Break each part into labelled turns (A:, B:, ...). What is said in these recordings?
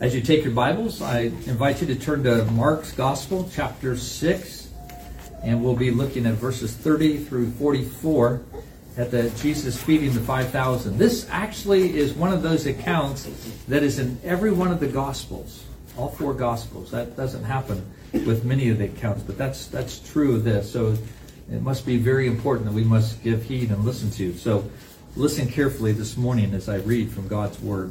A: As you take your Bibles, I invite you to turn to Mark's Gospel, chapter 6, and we'll be looking at verses 30 through 44 at the Jesus feeding the 5,000. This actually is one of those accounts that is in every one of the Gospels, all four Gospels. That doesn't happen with many of the accounts, but that's that's true of this. So it must be very important that we must give heed and listen to. So listen carefully this morning as I read from God's Word.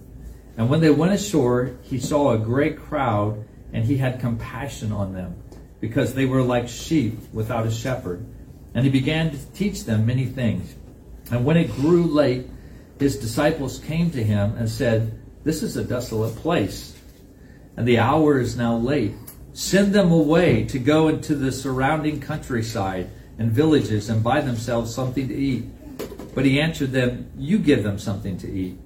A: And when they went ashore, he saw a great crowd, and he had compassion on them, because they were like sheep without a shepherd. And he began to teach them many things. And when it grew late, his disciples came to him and said, This is a desolate place, and the hour is now late. Send them away to go into the surrounding countryside and villages and buy themselves something to eat. But he answered them, You give them something to eat.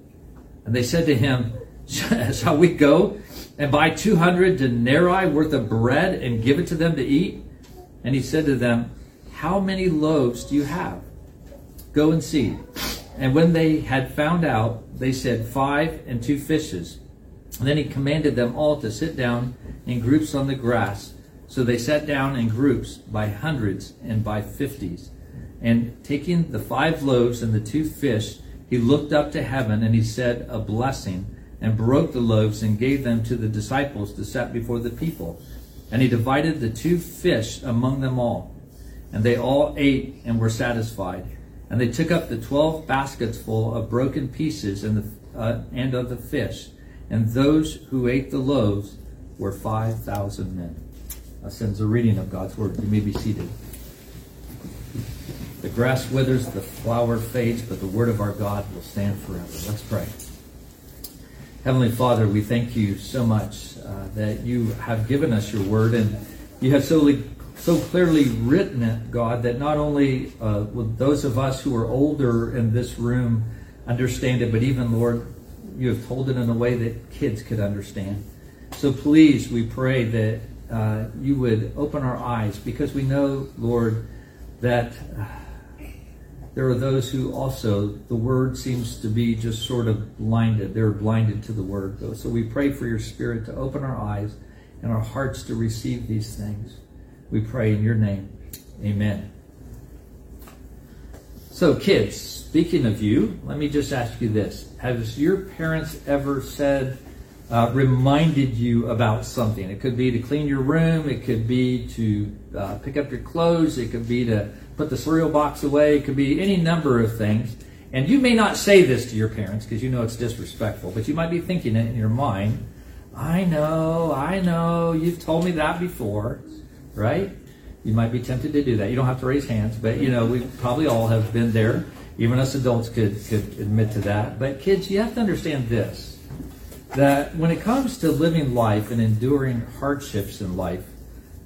A: And they said to him, Shall we go and buy 200 denarii worth of bread and give it to them to eat? And he said to them, How many loaves do you have? Go and see. And when they had found out, they said, Five and two fishes. And then he commanded them all to sit down in groups on the grass. So they sat down in groups by hundreds and by fifties. And taking the five loaves and the two fish, he looked up to heaven and he said a blessing and broke the loaves and gave them to the disciples to set before the people. And he divided the two fish among them all. And they all ate and were satisfied. And they took up the twelve baskets full of broken pieces and, the, uh, and of the fish. And those who ate the loaves were 5,000 men. That sends a reading of God's word. You may be seated. The grass withers, the flower fades, but the word of our God will stand forever. Let's pray. Heavenly Father, we thank you so much uh, that you have given us your word and you have so, so clearly written it, God, that not only uh, will those of us who are older in this room understand it, but even, Lord, you have told it in a way that kids could understand. So please, we pray that uh, you would open our eyes because we know, Lord, that. There are those who also, the word seems to be just sort of blinded. They're blinded to the word. So we pray for your spirit to open our eyes and our hearts to receive these things. We pray in your name. Amen. So, kids, speaking of you, let me just ask you this. Has your parents ever said, uh, reminded you about something? It could be to clean your room, it could be to uh, pick up your clothes, it could be to put the cereal box away. It could be any number of things. And you may not say this to your parents because you know it's disrespectful, but you might be thinking it in your mind. I know, I know, you've told me that before, right? You might be tempted to do that. You don't have to raise hands, but you know, we probably all have been there. Even us adults could, could admit to that. But kids, you have to understand this that when it comes to living life and enduring hardships in life,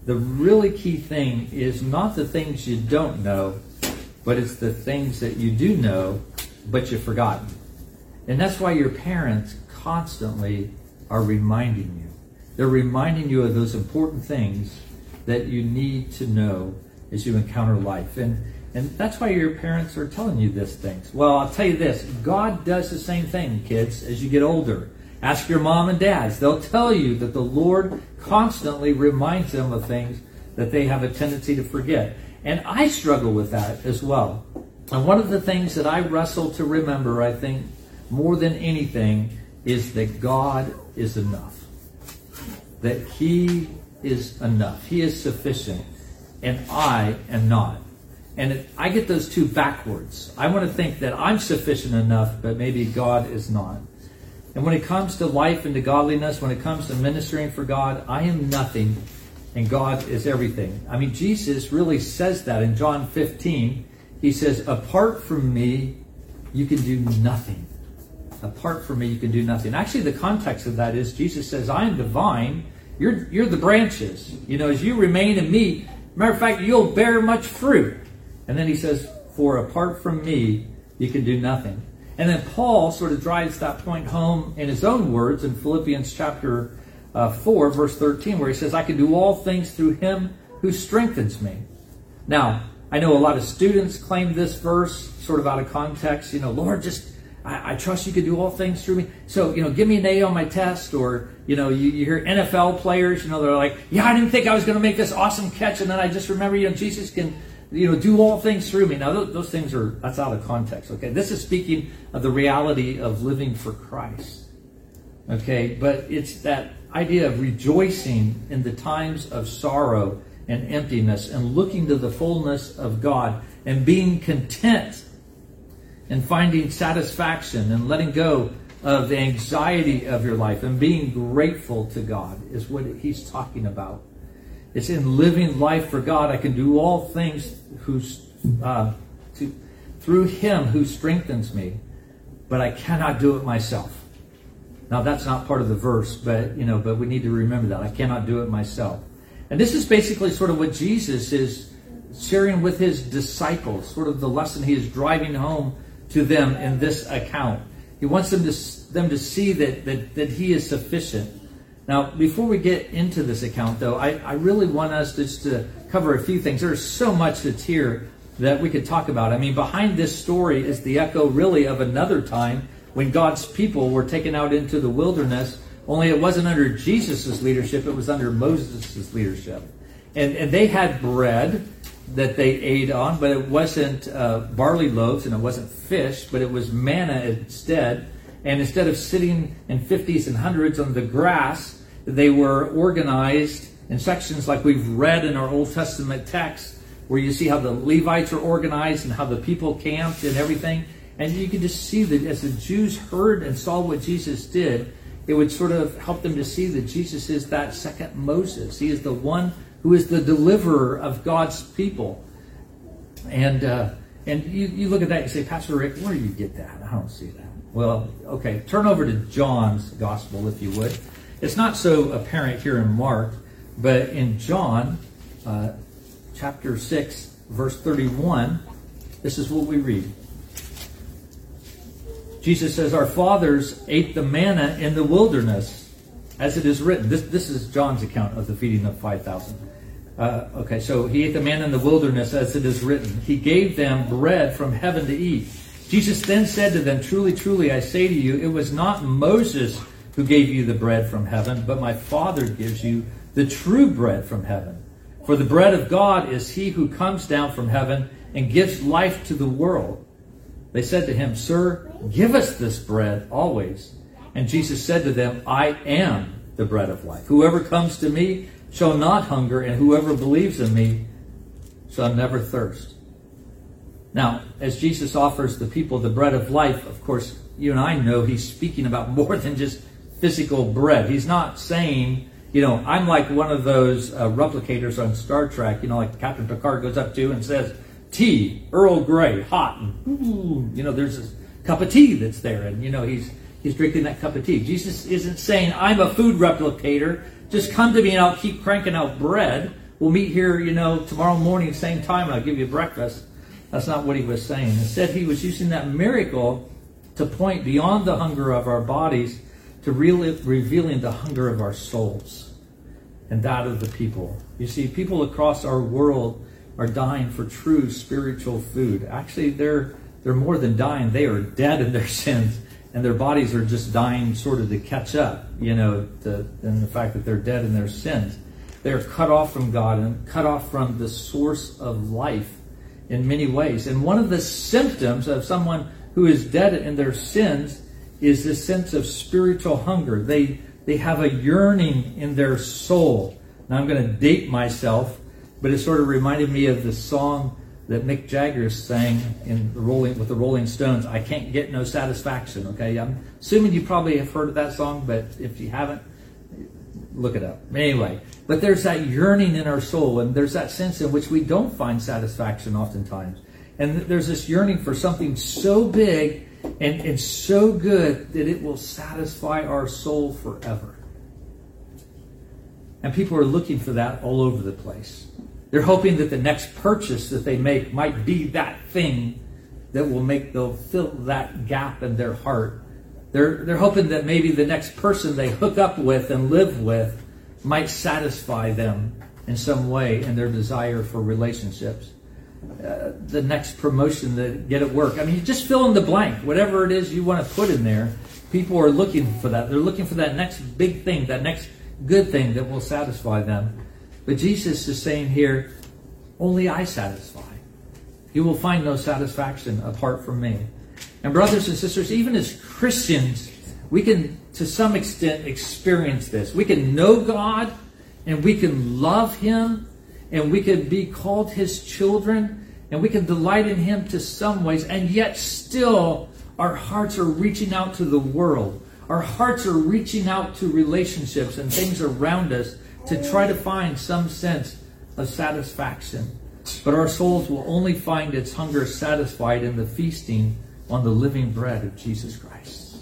A: the really key thing is not the things you don't know, but it's the things that you do know, but you've forgotten. And that's why your parents constantly are reminding you. They're reminding you of those important things that you need to know as you encounter life. And and that's why your parents are telling you these things. Well, I'll tell you this God does the same thing, kids, as you get older. Ask your mom and dads. They'll tell you that the Lord constantly reminds them of things that they have a tendency to forget. And I struggle with that as well. And one of the things that I wrestle to remember, I think, more than anything, is that God is enough. That He is enough. He is sufficient. And I am not. And I get those two backwards. I want to think that I'm sufficient enough, but maybe God is not. And when it comes to life and to godliness, when it comes to ministering for God, I am nothing and God is everything. I mean, Jesus really says that in John 15. He says, Apart from me, you can do nothing. apart from me, you can do nothing. Actually, the context of that is Jesus says, I am the vine, you're, you're the branches. You know, as you remain in me, matter of fact, you'll bear much fruit. And then he says, For apart from me, you can do nothing. And then Paul sort of drives that point home in his own words in Philippians chapter uh, 4, verse 13, where he says, I can do all things through him who strengthens me. Now, I know a lot of students claim this verse sort of out of context. You know, Lord, just I, I, trust you can do all things through me. So, you know, give me an A on my test. Or, you know, you, you hear NFL players, you know, they're like, yeah, I didn't think I was going to make this awesome catch. And then I just remember, you know, Jesus can, you know, do all things through me. Now, those, those things are, that's out of context, okay? This is speaking of the reality of living for Christ, okay? But it's that idea of rejoicing in the times of sorrow and emptiness and looking to the fullness of God and being content and finding satisfaction and letting go of the anxiety of your life and being grateful to God is what he's talking about. It's in living life for God. I can do all things who's, uh, to, through Him who strengthens me, but I cannot do it myself. Now that's not part of the verse, but you know, but we need to remember that I cannot do it myself. And this is basically sort of what Jesus is sharing with his disciples, sort of the lesson he is driving home to them in this account. He wants them to, them to see that, that, that he is sufficient. Now, before we get into this account, though, I, I really want us just to cover a few things. There's so much that's here that we could talk about. I mean, behind this story is the echo, really, of another time when God's people were taken out into the wilderness, only it wasn't under Jesus' leadership, it was under Moses' leadership. And, and they had bread, that they ate on, but it wasn't uh, barley loaves and it wasn't fish, but it was manna instead. And instead of sitting in 50s and hundreds on the grass, they were organized in sections like we've read in our Old Testament text, where you see how the Levites are organized and how the people camped and everything. And you can just see that as the Jews heard and saw what Jesus did, it would sort of help them to see that Jesus is that second Moses. He is the one who is the deliverer of God's people. And uh, and you, you look at that and say, Pastor Rick, where do you get that? I don't see that. Well, okay, turn over to John's gospel, if you would. It's not so apparent here in Mark, but in John, uh, chapter 6, verse 31, this is what we read. Jesus says, Our fathers ate the manna in the wilderness, as it is written. This, this is John's account of the feeding of 5,000. Uh, okay, so he ate the man in the wilderness as it is written. He gave them bread from heaven to eat. Jesus then said to them, Truly, truly, I say to you, it was not Moses who gave you the bread from heaven, but my Father gives you the true bread from heaven. For the bread of God is he who comes down from heaven and gives life to the world. They said to him, Sir, give us this bread always. And Jesus said to them, I am the bread of life. Whoever comes to me shall not hunger, and whoever believes in me shall never thirst. Now, as Jesus offers the people the bread of life, of course, you and I know he's speaking about more than just physical bread. He's not saying, you know, I'm like one of those uh, replicators on Star Trek, you know, like Captain Picard goes up to and says, tea, Earl Grey, hot, and ooh, you know, there's a cup of tea that's there, and you know, he's he's drinking that cup of tea. Jesus isn't saying, I'm a food replicator just come to me and I'll keep cranking out bread. We'll meet here, you know, tomorrow morning, same time, and I'll give you breakfast. That's not what he was saying. Instead, he was using that miracle to point beyond the hunger of our bodies to really revealing the hunger of our souls and that of the people. You see, people across our world are dying for true spiritual food. Actually, they're they're more than dying; they are dead in their sins and their bodies are just dying sort of to catch up, you know, to, and the fact that they're dead in their sins. They're cut off from God and cut off from the source of life in many ways. And one of the symptoms of someone who is dead in their sins is this sense of spiritual hunger. They they have a yearning in their soul. Now I'm going to date myself, but it sort of reminded me of the song that Mick Jagger sang in the Rolling with the Rolling Stones. I can't get no satisfaction. Okay, I'm assuming you probably have heard of that song, but if you haven't, look it up. Anyway, but there's that yearning in our soul, and there's that sense in which we don't find satisfaction oftentimes, and there's this yearning for something so big and, and so good that it will satisfy our soul forever. And people are looking for that all over the place. They're hoping that the next purchase that they make might be that thing that will make they'll fill that gap in their heart. They're they're hoping that maybe the next person they hook up with and live with might satisfy them in some way in their desire for relationships. The next promotion to get at work. I mean, just fill in the blank, whatever it is you want to put in there. People are looking for that. They're looking for that next big thing, that next good thing that will satisfy them. But Jesus is saying here, only I satisfy. You will find no satisfaction apart from me. And brothers and sisters, even as Christians, we can to some extent experience this. We can know God and we can love Him and we can be called His children and we can delight in Him to some ways, and yet still our hearts are reaching out to the world. Our hearts are reaching out to relationships and things around us to try to find some sense of satisfaction. But our souls will only find its hunger satisfied in the feasting on the living bread of Jesus Christ.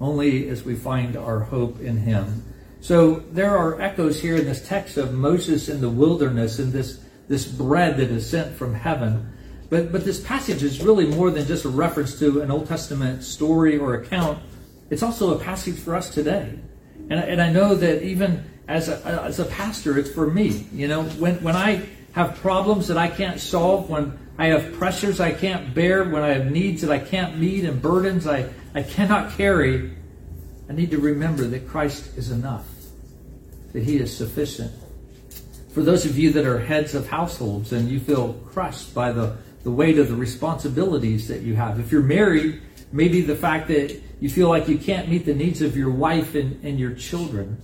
A: Only as we find our hope in Him. So there are echoes here in this text of Moses in the wilderness and this, this bread that is sent from heaven. But, but this passage is really more than just a reference to an Old Testament story or account. It's also a passage for us today. And, and I know that even as a, as a pastor, it's for me. You know, when, when I have problems that I can't solve, when I have pressures I can't bear, when I have needs that I can't meet and burdens I, I cannot carry, I need to remember that Christ is enough, that He is sufficient. For those of you that are heads of households and you feel crushed by the, the weight of the responsibilities that you have, if you're married, maybe the fact that you feel like you can't meet the needs of your wife and, and your children,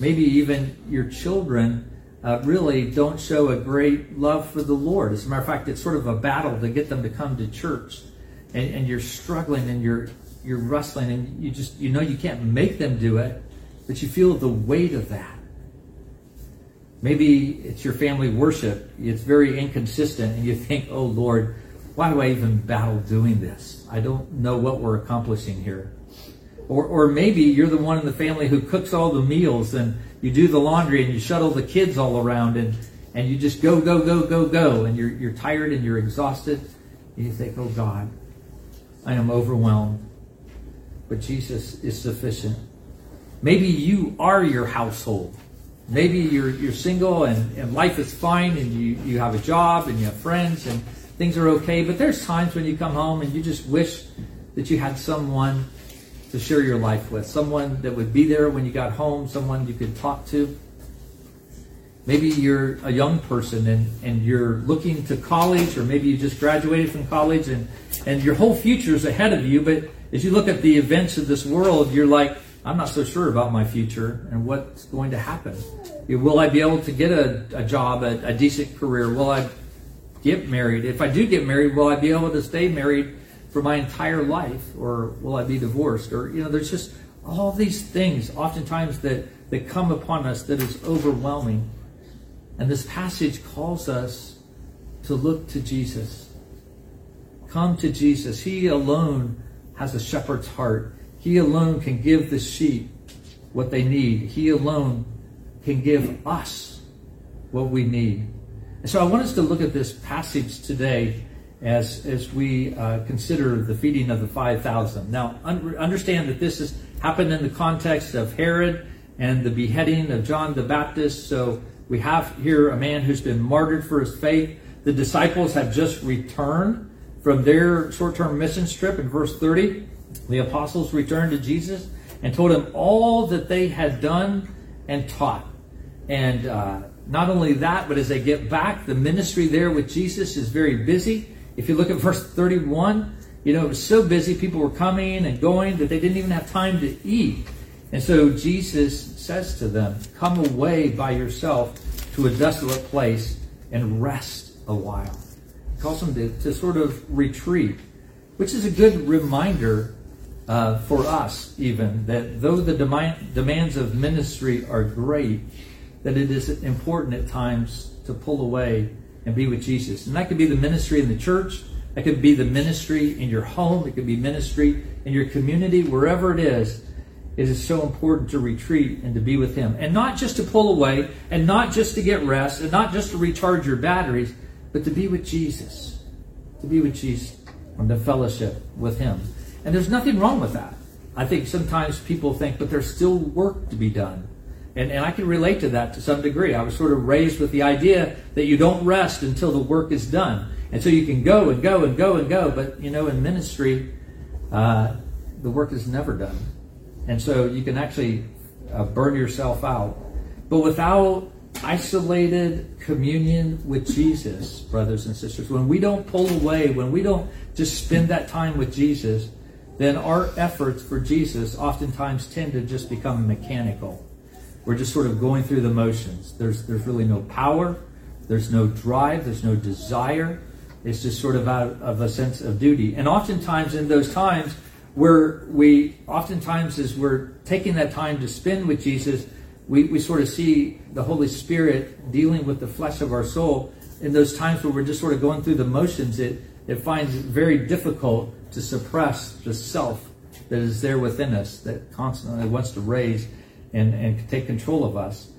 A: maybe even your children uh, really don't show a great love for the Lord. As a matter of fact, it's sort of a battle to get them to come to church, and, and you're struggling and you're you're wrestling, and you just you know you can't make them do it, but you feel the weight of that. Maybe it's your family worship; it's very inconsistent, and you think, "Oh Lord, why do I even battle doing this? I don't know what we're accomplishing here." Or, or maybe you're the one in the family who cooks all the meals and you do the laundry and you shuttle the kids all around and, and you just go, go, go, go, go. And you're, you're tired and you're exhausted. And you think, oh God, I am overwhelmed. But Jesus is sufficient. Maybe you are your household. Maybe you're, you're single and, and life is fine and you, you have a job and you have friends and things are okay. But there's times when you come home and you just wish that you had someone to share your life with, someone that would be there when you got home, someone you could talk to. Maybe you're a young person and, and you're looking to college, or maybe you just graduated from college and, and your whole future is ahead of you. But as you look at the events of this world, you're like, I'm not so sure about my future and what's going to happen. Will I be able to get a, a job, a, a decent career? Will I get married? If I do get married, will I be able to stay married for my entire life or will I be divorced? Or, you know, there's just all these things oftentimes that, that come upon us that is overwhelming. And this passage calls us to look to Jesus. Come to Jesus. He alone has a shepherd's heart. He alone can give the sheep what they need. He alone can give us what we need. And so I want us to look at this passage today as as we uh, consider the feeding of the 5,000. Now, un- understand that this has happened in the context of Herod and the beheading of John the Baptist. So we have here a man who's been martyred for his faith. The disciples have just returned from their short-term mission trip in verse 30. The apostles returned to Jesus and told him all that they had done and taught. And uh, not only that, but as they get back, the ministry there with Jesus is very busy. If you look at verse 31, you know, it was so busy, people were coming and going that they didn't even have time to eat. And so Jesus says to them, Come away by yourself to a desolate place and rest a while. He calls them to, to sort of retreat, which is a good reminder uh, for us, even, that though the demand, demands of ministry are great, that it is important at times to pull away and be with Jesus. And that could be the ministry in the church, That could be the ministry in your home. It could be ministry in your community, wherever it is. It is so important to retreat and to be with Him. And not just to pull away, and not just to get rest, and not just to recharge your batteries, but to be with Jesus. To be with Jesus and to fellowship with Him. And there's nothing wrong with that. I think sometimes people think, but there's still work to be done. And, and I can relate to that to some degree. I was sort of raised with the idea that you don't rest until the work is done. And so you can go and go and go and go. But, you know, in ministry, uh, the work is never done. And so you can actually uh, burn yourself out. But without isolated communion with Jesus, brothers and sisters, when we don't pull away, when we don't just spend that time with Jesus, then our efforts for Jesus oftentimes tend to just become mechanical. We're just sort of going through the motions. There's, there's really no power, there's no drive, there's no desire. It's just sort of out of a sense of duty. And oftentimes in those times, where we oftentimes as we're taking that time to spend with Jesus, we, we sort of see the Holy Spirit dealing with the flesh of our soul. In those times where we're just sort of going through the motions, it, it finds it very difficult to suppress the self that is there within us that constantly wants to raise and, and take control of us.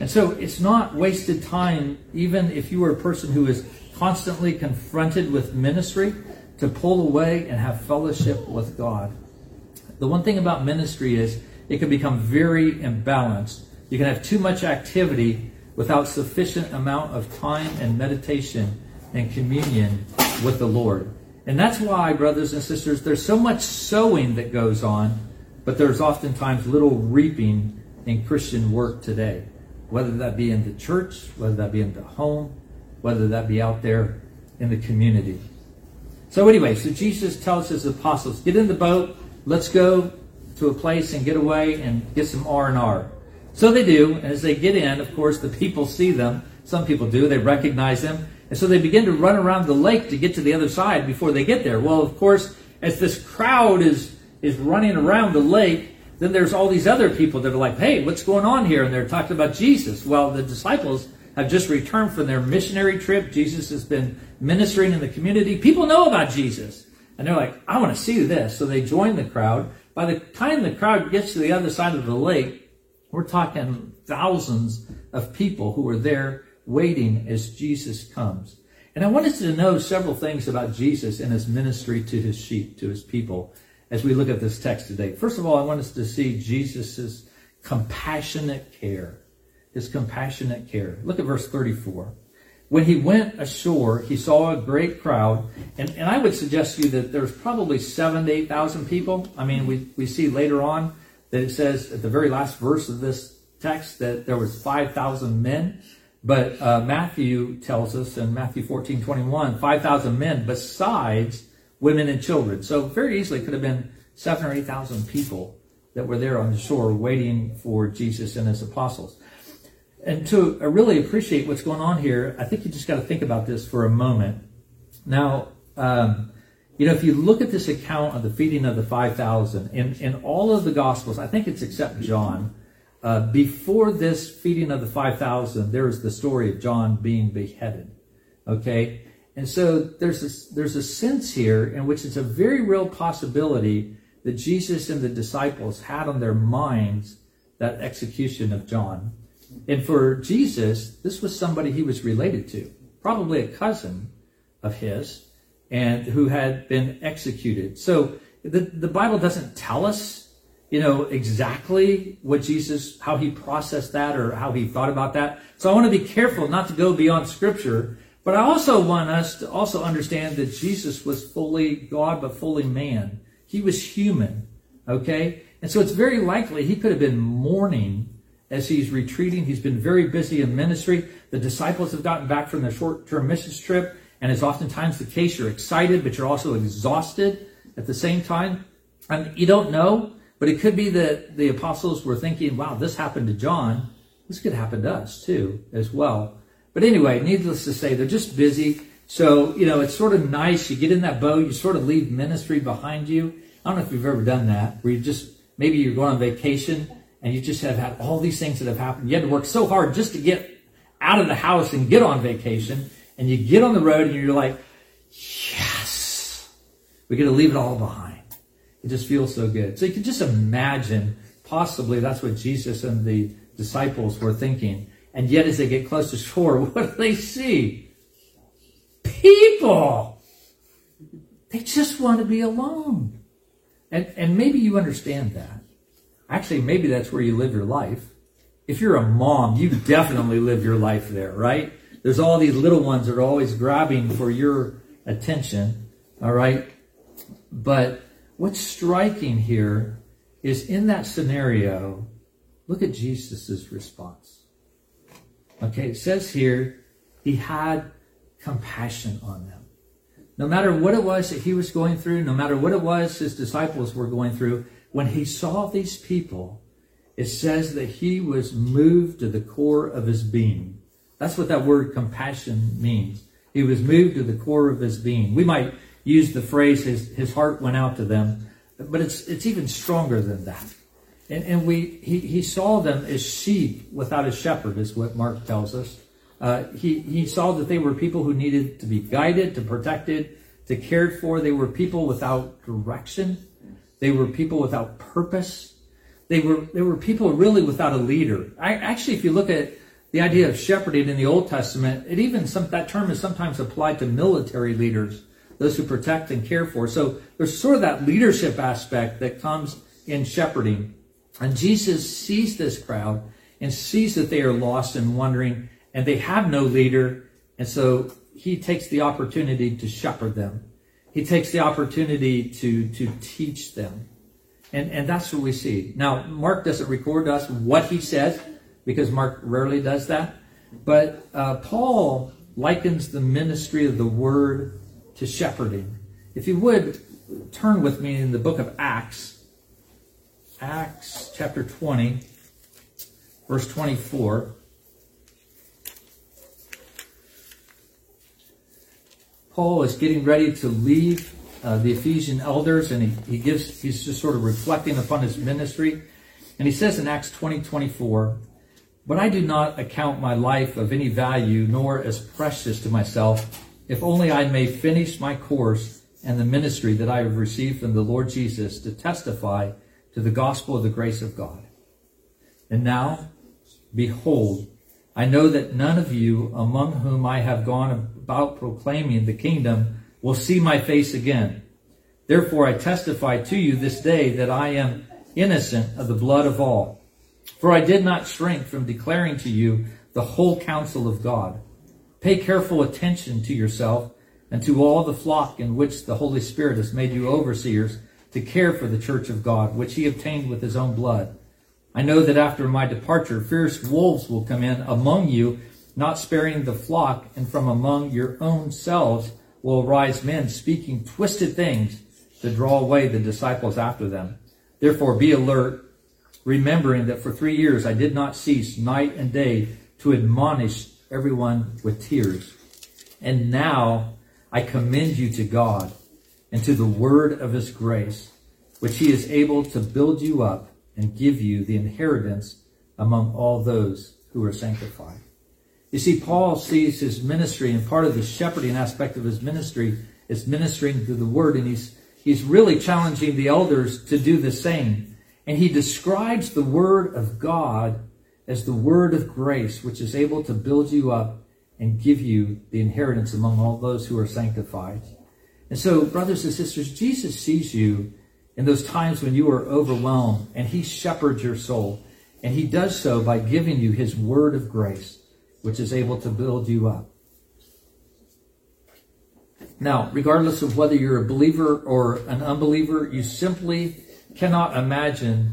A: And so it's not wasted time, even if you are a person who is constantly confronted with ministry, to pull away and have fellowship with God. The one thing about ministry is it can become very imbalanced. You can have too much activity without sufficient amount of time and meditation and communion with the Lord. And that's why, brothers and sisters, there's so much sowing that goes on, but there's oftentimes little reaping in Christian work today. Whether that be in the church, whether that be in the home, whether that be out there in the community. So anyway, so Jesus tells his apostles, get in the boat, let's go to a place and get away and get some R&R. So they do, and as they get in, of course, the people see them. Some people do, they recognize them. And so they begin to run around the lake to get to the other side before they get there. Well, of course, as this crowd is, is running around the lake, then there's all these other people that are like, hey, what's going on here? And they're talking about Jesus. Well, the disciples have just returned from their missionary trip. Jesus has been ministering in the community. People know about Jesus. And they're like, I want to see this. So they join the crowd. By the time the crowd gets to the other side of the lake, we're talking thousands of people who are there waiting as Jesus comes. And I want us to know several things about Jesus and his ministry to his sheep, to his people, as we look at this text today. First of all, I want us to see Jesus' compassionate care. His compassionate care. Look at verse 34. When he went ashore, he saw a great crowd, and, and I would suggest to you that there's probably seven to 8,000 people. I mean, we, we see later on that it says at the very last verse of this text that there was 5,000 men. But uh, Matthew tells us in Matthew 14, 21, 5,000 men besides women and children. So very easily could have been seven or 8,000 people that were there on the shore waiting for Jesus and his apostles. And to really appreciate what's going on here, I think you just got to think about this for a moment. Now, um, you know, if you look at this account of the feeding of the 5,000, in, in all of the Gospels, I think it's except John, uh, before this feeding of the 5,000, there is the story of John being beheaded. Okay? And so there's a, there's a sense here in which it's a very real possibility that Jesus and the disciples had on their minds that execution of John. And for Jesus, this was somebody he was related to, probably a cousin of his, and who had been executed. So the, the Bible doesn't tell us you know, exactly what Jesus, how he processed that or how he thought about that. So I want to be careful not to go beyond scripture, but I also want us to also understand that Jesus was fully God, but fully man. He was human. Okay. And so it's very likely he could have been mourning as he's retreating. He's been very busy in ministry. The disciples have gotten back from their short-term missions trip. And as oftentimes the case, you're excited, but you're also exhausted at the same time. And you don't know but it could be that the apostles were thinking, wow, this happened to John. This could happen to us too, as well. But anyway, needless to say, they're just busy. So, you know, it's sort of nice. You get in that boat, you sort of leave ministry behind you. I don't know if you've ever done that, where you just, maybe you're going on vacation and you just have had all these things that have happened. You had to work so hard just to get out of the house and get on vacation. And you get on the road and you're like, yes, We get to leave it all behind. It just feels so good. So you can just imagine, possibly that's what Jesus and the disciples were thinking. And yet, as they get close to shore, what do they see? People! They just want to be alone. And, and maybe you understand that. Actually, maybe that's where you live your life. If you're a mom, you definitely live your life there, right? There's all these little ones that are always grabbing for your attention, all right? But what's striking here is in that scenario, look at Jesus' response. Okay, it says here, he had compassion on them. No matter what it was that he was going through, no matter what it was his disciples were going through, when he saw these people, it says that he was moved to the core of his being. That's what that word compassion means. He was moved to the core of his being. We might use the phrase his, his heart went out to them, but it's, it's even stronger than that. And, and we, he, he saw them as sheep without a shepherd, is what Mark tells us. Uh, he, he saw that they were people who needed to be guided, to protected, to cared for. They were people without direction. They were people without purpose. They were, they were people really without a leader. I, actually, if you look at the idea of shepherding in the Old Testament, it even some, that term is sometimes applied to military leaders, those who protect and care for. So there's sort of that leadership aspect that comes in shepherding. And Jesus sees this crowd and sees that they are lost and wandering and they have no leader. And so he takes the opportunity to shepherd them. He takes the opportunity to, to teach them. And, and that's what we see. Now, Mark doesn't record us what he says because Mark rarely does that. But uh, Paul likens the ministry of the word to shepherding. If you would turn with me in the book of Acts, Acts chapter 20, verse 24. Paul is getting ready to leave uh, the Ephesian elders, and he, he gives he's just sort of reflecting upon his ministry. And he says in Acts 20, 24, But I do not account my life of any value, nor as precious to myself, if only I may finish my course and the ministry that I have received from the Lord Jesus to testify to the gospel of the grace of God. And now, behold, I know that none of you among whom I have gone about proclaiming the kingdom will see my face again. Therefore I testify to you this day that I am innocent of the blood of all. For I did not shrink from declaring to you the whole counsel of God. Pay careful attention to yourself and to all the flock in which the Holy Spirit has made you overseers to care for the church of God, which he obtained with his own blood. I know that after my departure, fierce wolves will come in among you, not sparing the flock, and from among your own selves will arise men speaking twisted things to draw away the disciples after them. Therefore, be alert, remembering that for three years I did not cease night and day to admonish everyone with tears. And now I commend you to God and to the word of his grace, which he is able to build you up and give you the inheritance among all those who are sanctified. You see, Paul sees his ministry, and part of the shepherding aspect of his ministry is ministering to the word, and he's he's really challenging the elders to do the same. And he describes the word of God as the word of grace, which is able to build you up and give you the inheritance among all those who are sanctified. And so, brothers and sisters, Jesus sees you in those times when you are overwhelmed, and He shepherds your soul. And He does so by giving you His word of grace, which is able to build you up. Now, regardless of whether you're a believer or an unbeliever, you simply cannot imagine,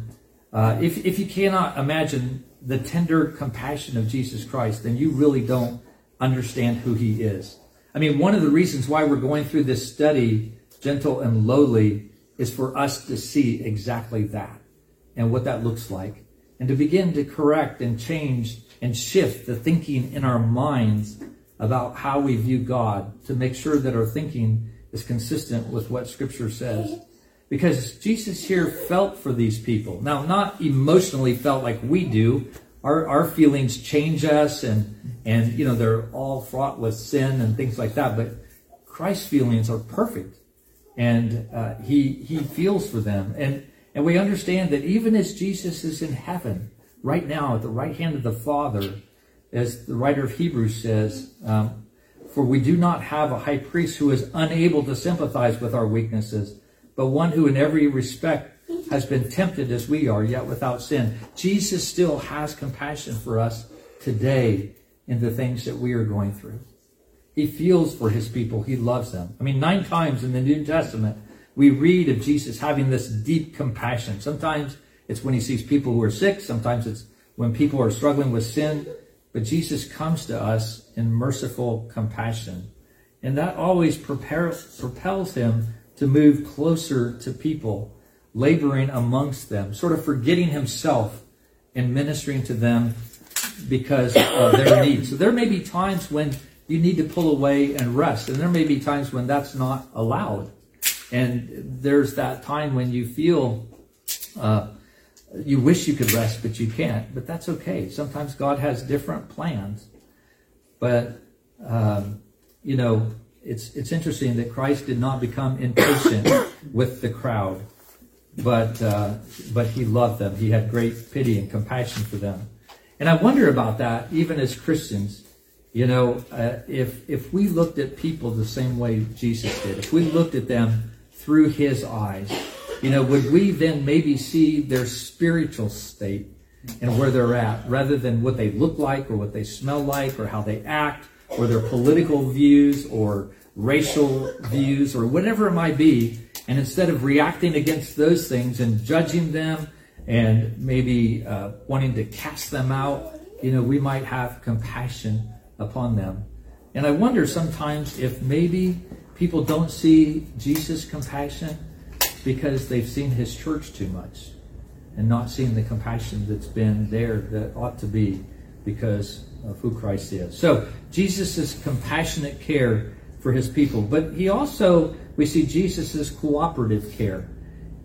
A: uh, if, if you cannot imagine the tender compassion of Jesus Christ, then you really don't understand who He is. I mean, one of the reasons why we're going through this study, gentle and lowly, is for us to see exactly that and what that looks like and to begin to correct and change and shift the thinking in our minds about how we view God to make sure that our thinking is consistent with what scripture says. Because Jesus here felt for these people. Now, not emotionally felt like we do. Our, our feelings change us and, and, you know, they're all fraught with sin and things like that. But Christ's feelings are perfect. and uh, he he feels for them, and and we understand that even as Jesus is in heaven right now at the right hand of the Father, as the writer of Hebrews says, um, for we do not have a high priest who is unable to sympathize with our weaknesses, but one who in every respect has been tempted as we are, yet without sin. Jesus still has compassion for us today in the things that we are going through. He feels for his people. He loves them. I mean, nine times in the New Testament, we read of Jesus having this deep compassion. Sometimes it's when he sees people who are sick. Sometimes it's when people are struggling with sin. But Jesus comes to us in merciful compassion. And that always prepares, propels him to move closer to people, laboring amongst them, sort of forgetting himself and ministering to them because of their needs. So there may be times when you need to pull away and rest, and there may be times when that's not allowed. And there's that time when you feel uh, you wish you could rest, but you can't. But that's okay. Sometimes God has different plans. But um, you know, it's it's interesting that Christ did not become impatient with the crowd, but uh, but he loved them. He had great pity and compassion for them. And I wonder about that, even as Christians. You know, uh, if if we looked at people the same way Jesus did, if we looked at them through His eyes, you know, would we then maybe see their spiritual state and where they're at, rather than what they look like or what they smell like or how they act or their political views or racial views or whatever it might be, and instead of reacting against those things and judging them and maybe uh, wanting to cast them out, you know, we might have compassion upon them. And I wonder sometimes if maybe people don't see Jesus' compassion because they've seen his church too much and not seen the compassion that's been there that ought to be because of who Christ is. So Jesus' compassionate care for his people, but he also we see Jesus' cooperative care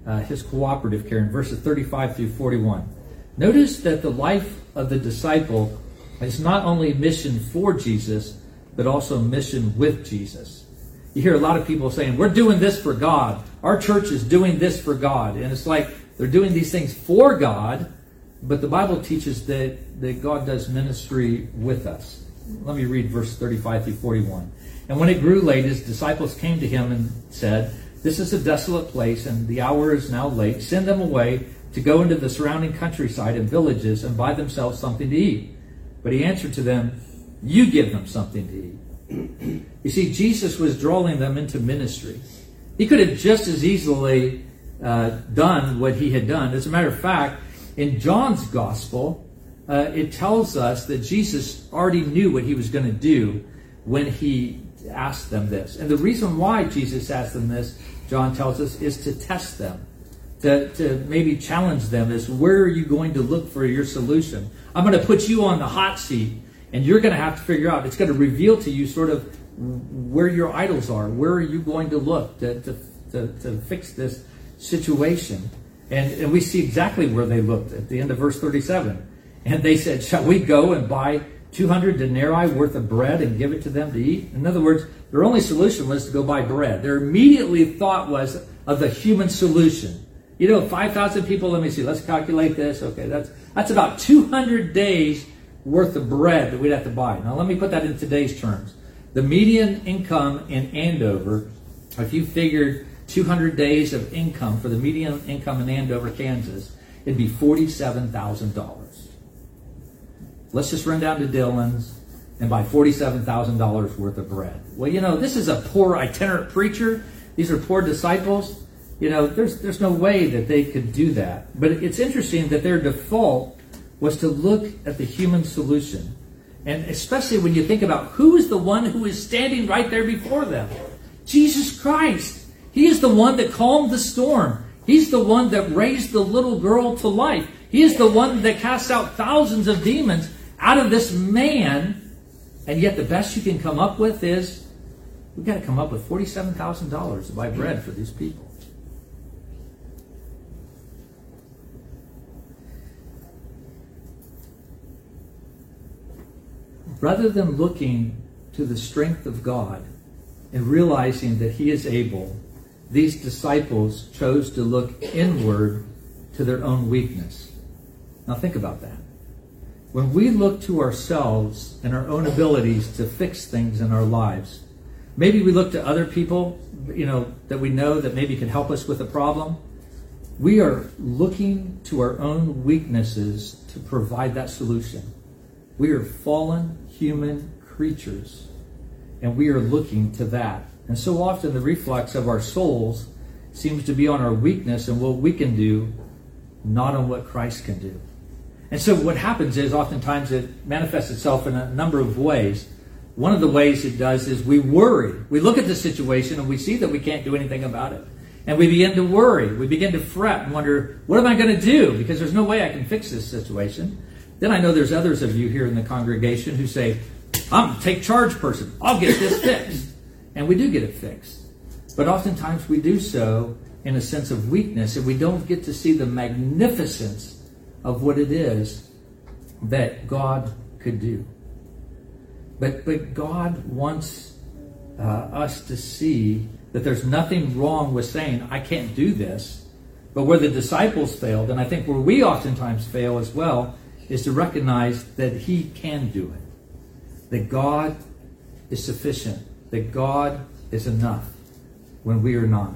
A: uh, his cooperative care in verses 35 through 41. Notice that the life of the disciple is not only mission for Jesus, but also mission with Jesus. You hear a lot of people saying, We're doing this for God. Our church is doing this for God. And it's like they're doing these things for God, but the Bible teaches that, that God does ministry with us. Let me read verse 35 through 41. And when it grew late, his disciples came to him and said, this is a desolate place, and the hour is now late. Send them away to go into the surrounding countryside and villages and buy themselves something to eat. But he answered to them, You give them something to eat. you see, Jesus was drawing them into ministry. He could have just as easily uh, done what he had done. As a matter of fact, in John's gospel, uh, it tells us that Jesus already knew what he was going to do when he asked them this. And the reason why Jesus asked them this, John tells us, is to test them, to, to maybe challenge them is where are you going to look for your solution? I'm going to put you on the hot seat, and you're going to have to figure out, it's going to reveal to you sort of where your idols are. Where are you going to look to, to, to, to fix this situation? And, and we see exactly where they looked at the end of verse 37. And they said, Shall we go and buy 200 denarii worth of bread and give it to them to eat? In other words, their only solution was to go buy bread. Their immediately thought was of the human solution. You know, 5,000 people, let me see, let's calculate this. Okay, that's, that's about 200 days worth of bread that we'd have to buy. Now, let me put that in today's terms. The median income in Andover, if you figured 200 days of income for the median income in Andover, Kansas, it'd be $47,000 let's just run down to Dillons and buy $47,000 worth of bread. Well, you know, this is a poor itinerant preacher. These are poor disciples. You know, there's, there's no way that they could do that. But it's interesting that their default was to look at the human solution. And especially when you think about who is the one who is standing right there before them Jesus Christ. He is the one that calmed the storm. He's the one that raised the little girl to life. He is the one that cast out thousands of demons out of this man, and yet the best you can come up with is we've got to come up with $47,000 to buy bread for these people. Rather than looking to the strength of God and realizing that He is able, these disciples chose to look inward to their own weakness. Now think about that. When we look to ourselves and our own abilities to fix things in our lives, maybe we look to other people, you know, that we know that maybe can help us with a problem. We are looking to our own weaknesses to provide that solution. We are fallen human creatures, and we are looking to that. And so often the reflex of our souls seems to be on our weakness and what we can do, not on what Christ can do. And so what happens is oftentimes it manifests itself in a number of ways. One of the ways it does is we worry. We look at the situation and we see that we can't do anything about it. And we begin to worry. We begin to fret and wonder, what am I going to do? Because there's no way I can fix this situation. Then I know there's others of you here in the congregation who say, I'm a take charge person. I'll get this fixed. And we do get it fixed. But oftentimes we do so in a sense of weakness and we don't get to see the magnificence of what it is that God could do. But, but God wants uh, us to see that there's nothing wrong with saying, I can't do this. But where the disciples failed, and I think where we oftentimes fail as well, is to recognize that He can do it. That God is sufficient. That God is enough when we are not.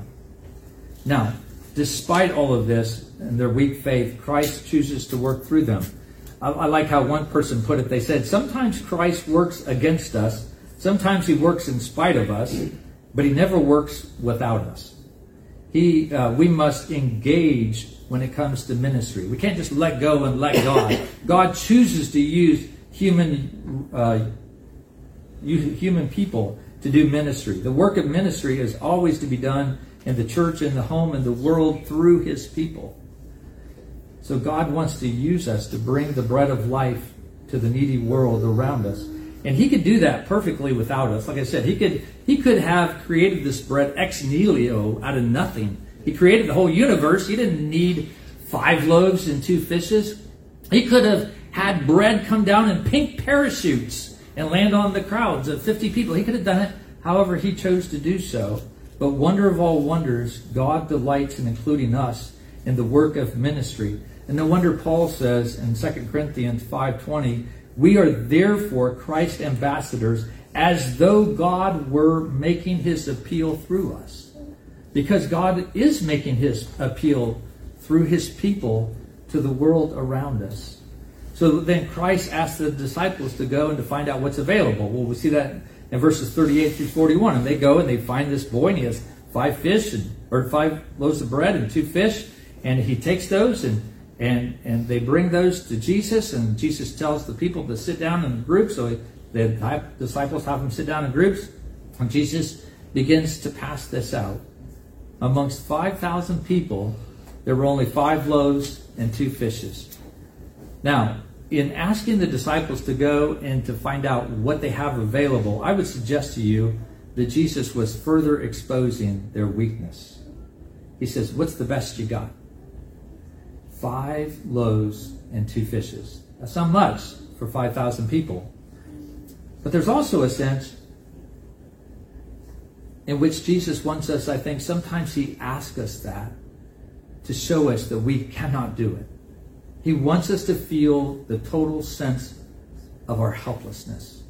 A: Now, despite all of this and their weak faith, Christ chooses to work through them. I, I, like how one person put it. They said, Sometimes Christ works against us, sometimes he works in spite of us, but he never works without us. He, uh, we must engage when it comes to ministry. We can't just let go and let God. God chooses to use human, uh, human people to do ministry. The work of ministry is always to be done in the church, in the home, in the world through his people. So God wants to use us to bring the bread of life to the needy world around us. And he could do that perfectly without us. Like I said, he could he could have created this bread ex nihilo out of nothing. He created the whole universe. He didn't need five loaves and two fishes. He could have had bread come down in pink parachutes and land on the crowds of 50 people. He could have done it however he chose to do so. But wonder of all wonders, God delights in including us in the work of ministry. And no wonder Paul says in 2 Corinthians 5:20, "We are therefore Christ's ambassadors as though God were making his appeal through us." Because God is making his appeal through his people to the world around us. So then Christ asked the disciples to go and to find out what's available. Well, we see that in verses 38 through 41. And they go and they find this boy, and he has five fish and or five loaves of bread and two fish, and he takes those and and and they bring those to Jesus, and Jesus tells the people to sit down in groups. So the disciples have them sit down in groups, and Jesus begins to pass this out amongst five thousand people. There were only five loaves and two fishes. Now, in asking the disciples to go and to find out what they have available, I would suggest to you that Jesus was further exposing their weakness. He says, What's the best you got? Five loaves and two fishes. That's not much for 5,000 people. But there's also a sense in which Jesus wants us, I think, sometimes he asks us that to show us that we cannot do it. He wants us to feel the total sense of our helplessness.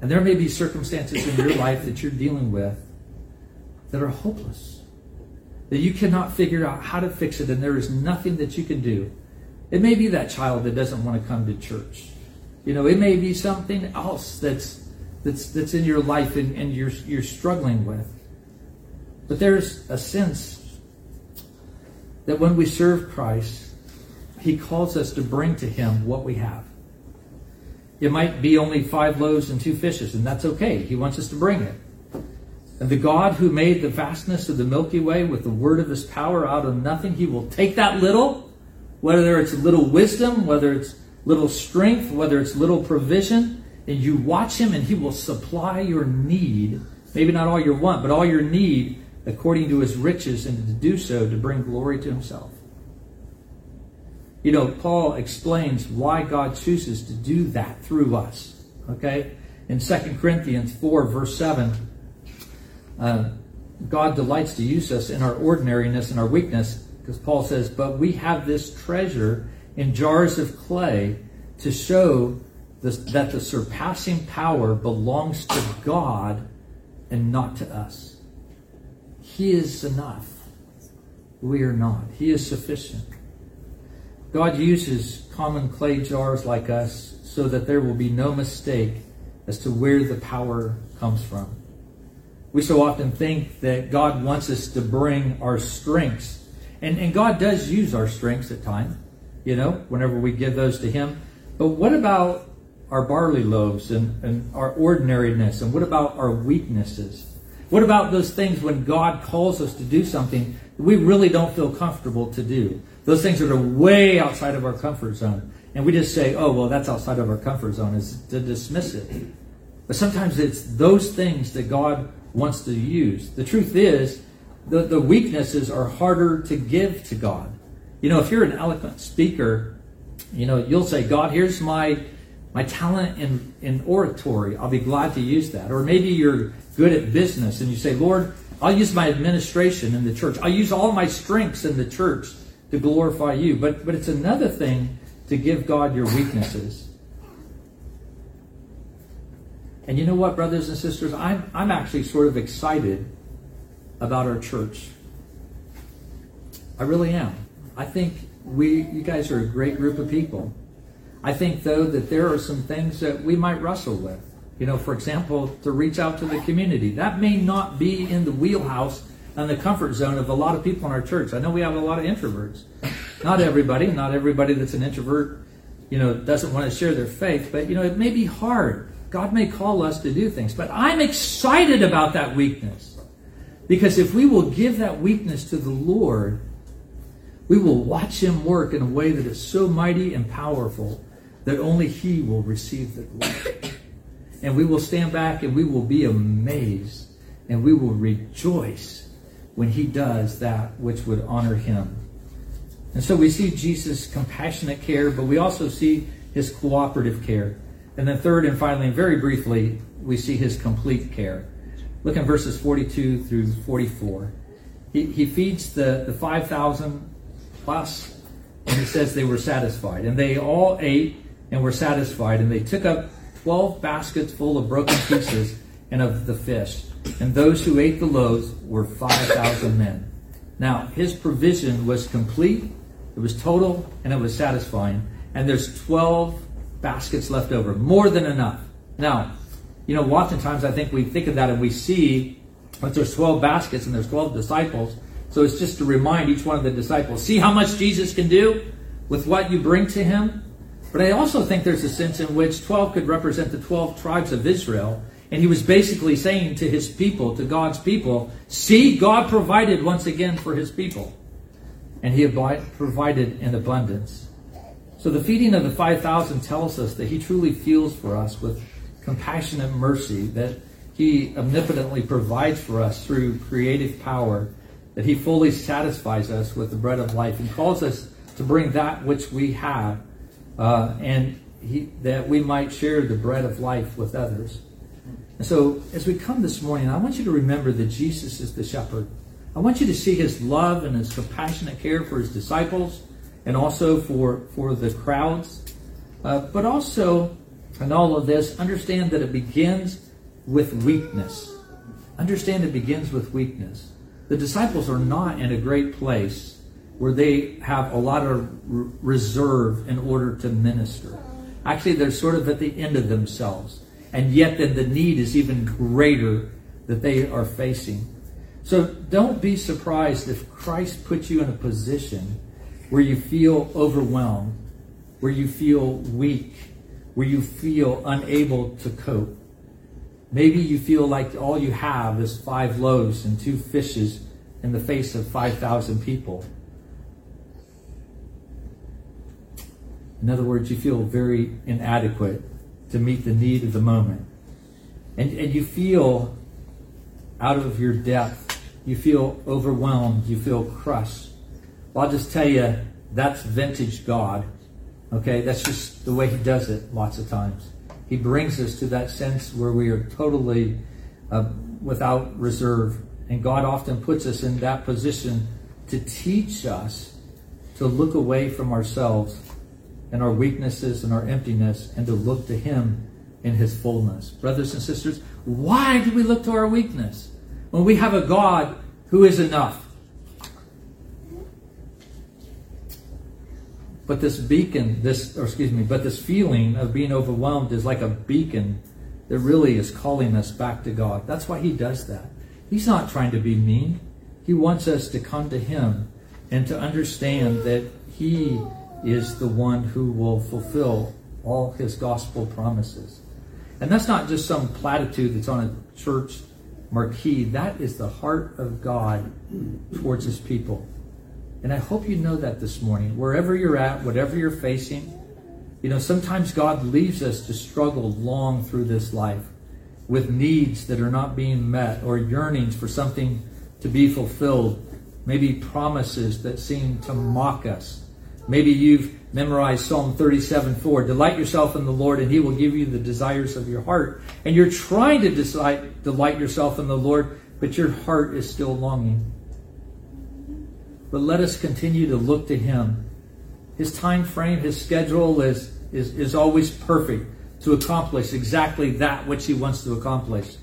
A: And there may be circumstances in your life that you're dealing with that are hopeless, that you cannot figure out how to fix it, and there is nothing that you can do. It may be that child that doesn't want to come to church. You know, it may be something else that's that's that's in your life and, and you're you're struggling with. But there's a sense that when we serve Christ, he calls us to bring to Him what we have. It might be only five loaves and two fishes, and that's okay. He wants us to bring it. And the God who made the vastness of the Milky Way with the word of his power out of nothing, he will take that little, whether it's little wisdom, whether it's little strength, whether it's little provision, and you watch him and he will supply your need, maybe not all your want, but all your need according to his riches, and to do so to bring glory to himself. You know, Paul explains why God chooses to do that through us. Okay? In 2 Corinthians 4, verse 7, uh, God delights to use us in our ordinariness and our weakness, because Paul says, But we have this treasure in jars of clay to show this, that the surpassing power belongs to God and not to us. He is enough. We are not. He is sufficient. God uses common clay jars like us so that there will be no mistake as to where the power comes from. We so often think that God wants us to bring our strengths. And, and God does use our strengths at times, you know, whenever we give those to Him. But what about our barley loaves and, and our ordinariness? And what about our weaknesses? What about those things when God calls us to do something that we really don't feel comfortable to do? Those things that are way outside of our comfort zone. And we just say, oh, well, that's outside of our comfort zone, is to dismiss it. But sometimes it's those things that God wants to use. The truth is, the, the weaknesses are harder to give to God. You know, if you're an eloquent speaker, you know, you'll say, God, here's my my talent in, in oratory. I'll be glad to use that. Or maybe you're good at business and you say, Lord, I'll use my administration in the church. I'll use all my strengths in the church to glorify you. But but it's another thing to give God your weaknesses. And you know what, brothers and sisters? I'm, I'm actually sort of excited about our church. I really am. I think we, you guys are a great group of people. I think, though, that there are some things that we might wrestle with. You know, for example, to reach out to the community. That may not be in the wheelhouse and the comfort zone of a lot of people in our church. I know we have a lot of introverts. Not everybody, not everybody that's an introvert, you know, doesn't want to share their faith, but, you know, it may be hard. God may call us to do things, but I'm excited about that weakness. Because if we will give that weakness to the Lord, we will watch Him work in a way that is so mighty and powerful that only He will receive the glory. And we will stand back and we will be amazed and we will rejoice when He does that which would honor Him. And so we see Jesus' compassionate care, but we also see His cooperative care. And then, third and finally, and very briefly, we see His complete care. Look in verses 42 through 44. He, he feeds the, the 5,000 plus, and he says they were satisfied. And they all ate and were satisfied, and they took up 12 baskets full of broken pieces and of the fish. And those who ate the loaves were 5,000 men. Now, his provision was complete, it was total, and it was satisfying. And there's 12 baskets left over, more than enough. Now, you know, oftentimes I think we think of that and we see that there's 12 baskets and there's 12 disciples. So it's just to remind each one of the disciples see how much Jesus can do with what you bring to him? But I also think there's a sense in which 12 could represent the 12 tribes of Israel. And he was basically saying to his people, to God's people, see, God provided once again for his people. And he provided in abundance. So the feeding of the 5,000 tells us that he truly feels for us with compassionate mercy, that he omnipotently provides for us through creative power, that he fully satisfies us with the bread of life and calls us to bring that which we have uh, and he, that we might share the bread of life with others. And so, as we come this morning, I want you to remember that Jesus is the shepherd. I want you to see his love and his compassionate care for his disciples and also for, for the crowds. Uh, but also, in all of this, understand that it begins with weakness. Understand it begins with weakness. The disciples are not in a great place where they have a lot of reserve in order to minister. Actually, they're sort of at the end of themselves. And yet, then the need is even greater that they are facing. So don't be surprised if Christ puts you in a position where you feel overwhelmed, where you feel weak, where you feel unable to cope. Maybe you feel like all you have is five loaves and two fishes in the face of 5,000 people. In other words, you feel very inadequate to meet the need of the moment. And, and you feel out of your depth. You feel overwhelmed. You feel crushed. Well, I'll just tell you, that's vintage God. Okay, that's just the way He does it lots of times. He brings us to that sense where we are totally uh, without reserve And God often puts us in that position to teach us to look away from ourselves and our weaknesses and our emptiness and to look to Him in His fullness. Brothers and sisters, why do we look to our weakness when we have a God who is enough? But this beacon, this, or excuse me, but this feeling of being overwhelmed is like a beacon that really is calling us back to God. That's why He does that. He's not trying to be mean. He wants us to come to Him and to understand that He is the one who will fulfill all His gospel promises. And that's not just some platitude that's on a church marquee. That is the heart of God towards His people. And I hope you know that this morning. Wherever you're at, whatever you're facing, you know, sometimes God leaves us to struggle long through this life with needs that are not being met or yearnings for something to be fulfilled. Maybe promises that seem to mock us. Maybe you've memorized Psalm 37 4. Delight yourself in the Lord, and He will give you the desires of your heart. And you're trying to decide, delight yourself in the Lord, but your heart is still longing but let us continue to look to him. His time frame, his schedule is, is, is always perfect to accomplish exactly that which he wants to accomplish.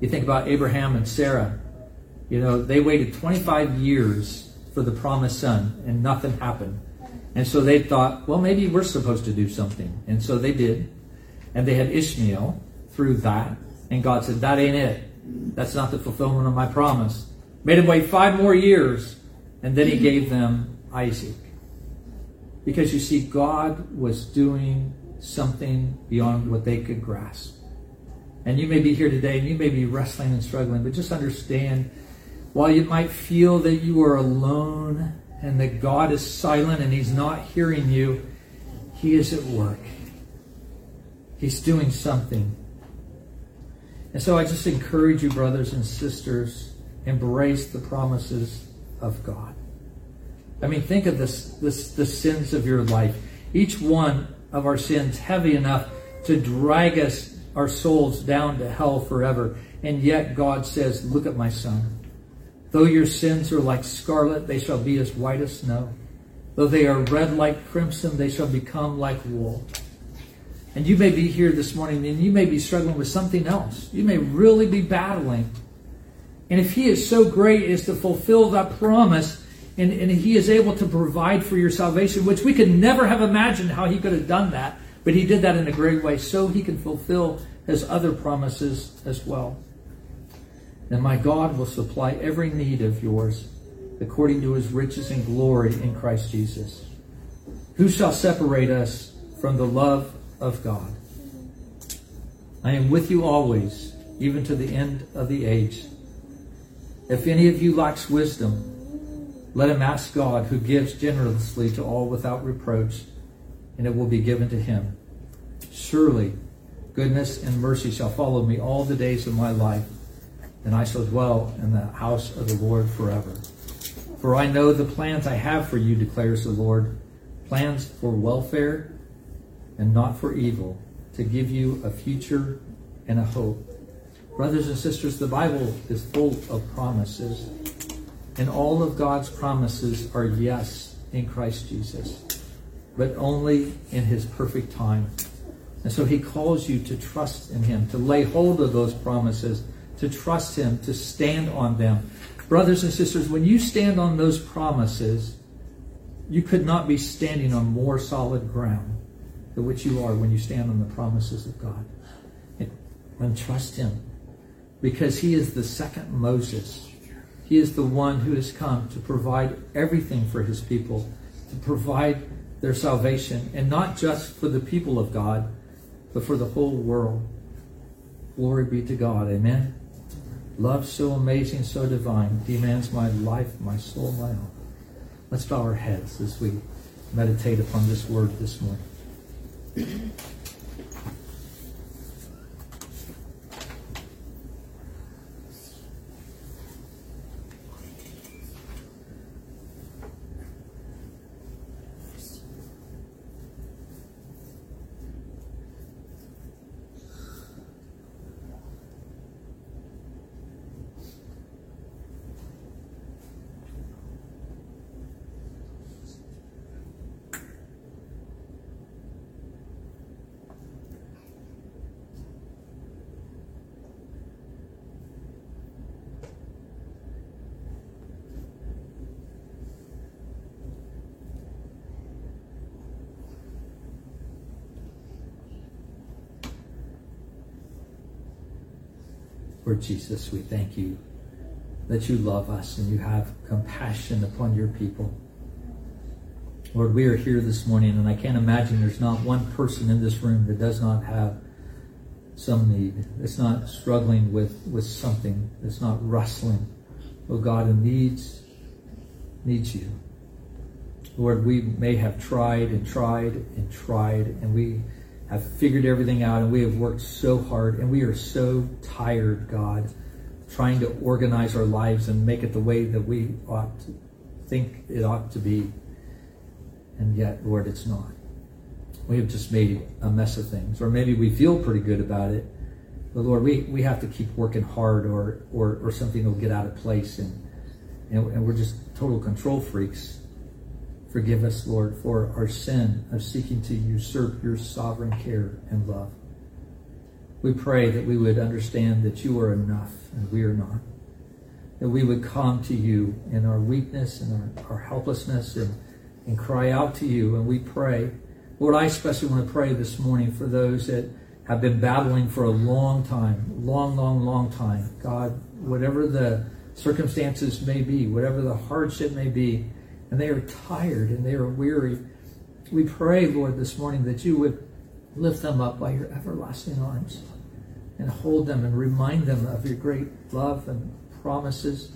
A: You think about Abraham and Sarah. You know, they waited 25 years for the promised son and nothing happened. And so they thought, well, maybe we're supposed to do something. And so they did. And they had Ishmael through that. And God said, that ain't it. That's not the fulfillment of my promise. Made him wait five more years, and then he gave them Isaac. Because you see, God was doing something beyond what they could grasp. And you may be here today and you may be wrestling and struggling, but just understand while you might feel that you are alone and that God is silent and He's not hearing you, He is at work. He's doing something. And so I just encourage you, brothers and sisters, embrace the promises of God. I mean, think of this, this, the sins of your life. Each one of our sins heavy enough to drag us, our souls, down to hell forever. And yet God says, Look at my son. Though your sins are like scarlet, they shall be as white as snow. Though they are red like crimson, they shall become like wool. And you may be here this morning and you may be struggling with something else. You may really be battling and if He is so great as to fulfill that promise, and, and He is able to provide for your salvation, which we could never have imagined how He could have done that, but He did that in a great way, so He can fulfill His other promises as well. And my God will supply every need of yours according to His riches and glory in Christ Jesus. Who shall separate us from the love of God? I am with you always, even to the end of the age. If any of you lacks wisdom, let him ask God, who gives generously to all without reproach, and it will be given to him. Surely goodness and mercy shall follow me all the days of my life, and I shall dwell in the house of the Lord forever. For I know the plans I have for you, declares the Lord plans for welfare and not for evil, to give you a future and a hope. Brothers and sisters, the Bible is full of promises, and all of God's promises are yes in Christ Jesus, but only in His perfect time. And so He calls you to trust in Him, to lay hold of those promises, to trust Him, to stand on them. Brothers and sisters, when you stand on those promises, you could not be standing on more solid ground than which you are when you stand on the promises of God. And trust Him because he is the second Moses. He is the one who has come to provide everything for his people, to provide their salvation, and not just for the people of God, but for the whole world. Glory be to God. Amen. Love so amazing, so divine, demands my life, my soul, my all. Let's bow our heads as we meditate upon this word this morning. Lord Jesus, we thank you that you love us and you have compassion upon your people. Lord, we are here this morning, and I can't imagine there's not one person in this room that does not have some need, that's not struggling with, with something, that's not wrestling. Oh God, and needs needs you. Lord, we may have tried and tried and tried, and we have figured everything out, and we have worked so hard, and we are so tired, God, trying to organize our lives and make it the way that we ought to think it ought to be. And yet, Lord, it's not. We have just made a mess of things. Or maybe we feel pretty good about it. But Lord, we, we have to keep working hard or, or, or something will get out of place and, and, and we're just total control freaks. Forgive us, Lord, for our sin of seeking to usurp your sovereign care and love. We pray that we would understand that you are enough and we are not. That we would come to you in our weakness and our, our helplessness and, and cry out to you. And we pray. Lord, I especially want to pray this morning for those that have been battling for a long time, long, long, long time. God, whatever the circumstances may be, whatever the hardship may be, and they are tired and they are weary. We pray, Lord, this morning that you would lift them up by your everlasting arms and hold them and remind them of your great love and promises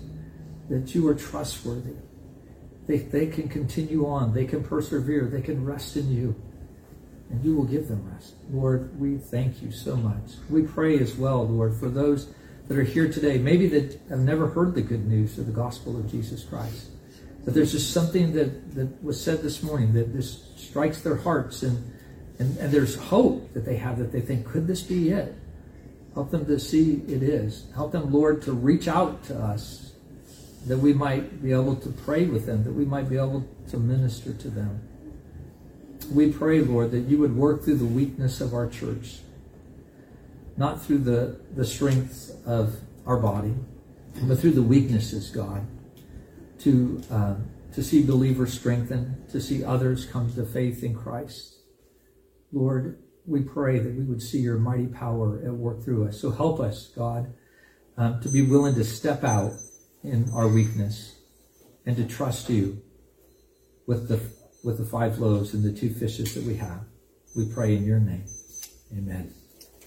A: that you are trustworthy. They, they can continue on, they can persevere, they can rest in you, and you will give them rest. Lord, we thank you so much. We pray as well, Lord, for those that are here today, maybe that have never heard the good news of the gospel of Jesus Christ. But there's just something that, that was said this morning that just strikes their hearts and, and, and there's hope that they have that they think, could this be it? Help them to see it is. Help them, Lord, to reach out to us that we might be able to pray with them, that we might be able to minister to them. We pray, Lord, that you would work through the weakness of our church, not through the, the strength of our body, but through the weaknesses, God to, uh, to see believers strengthened, to see others come to faith in Christ. Lord, we pray that we would see your mighty power at work through us. So help us, God, um, to be willing to step out in our weakness and to trust you with the, with the five loaves and the two fishes that we have. We pray in your name. Amen.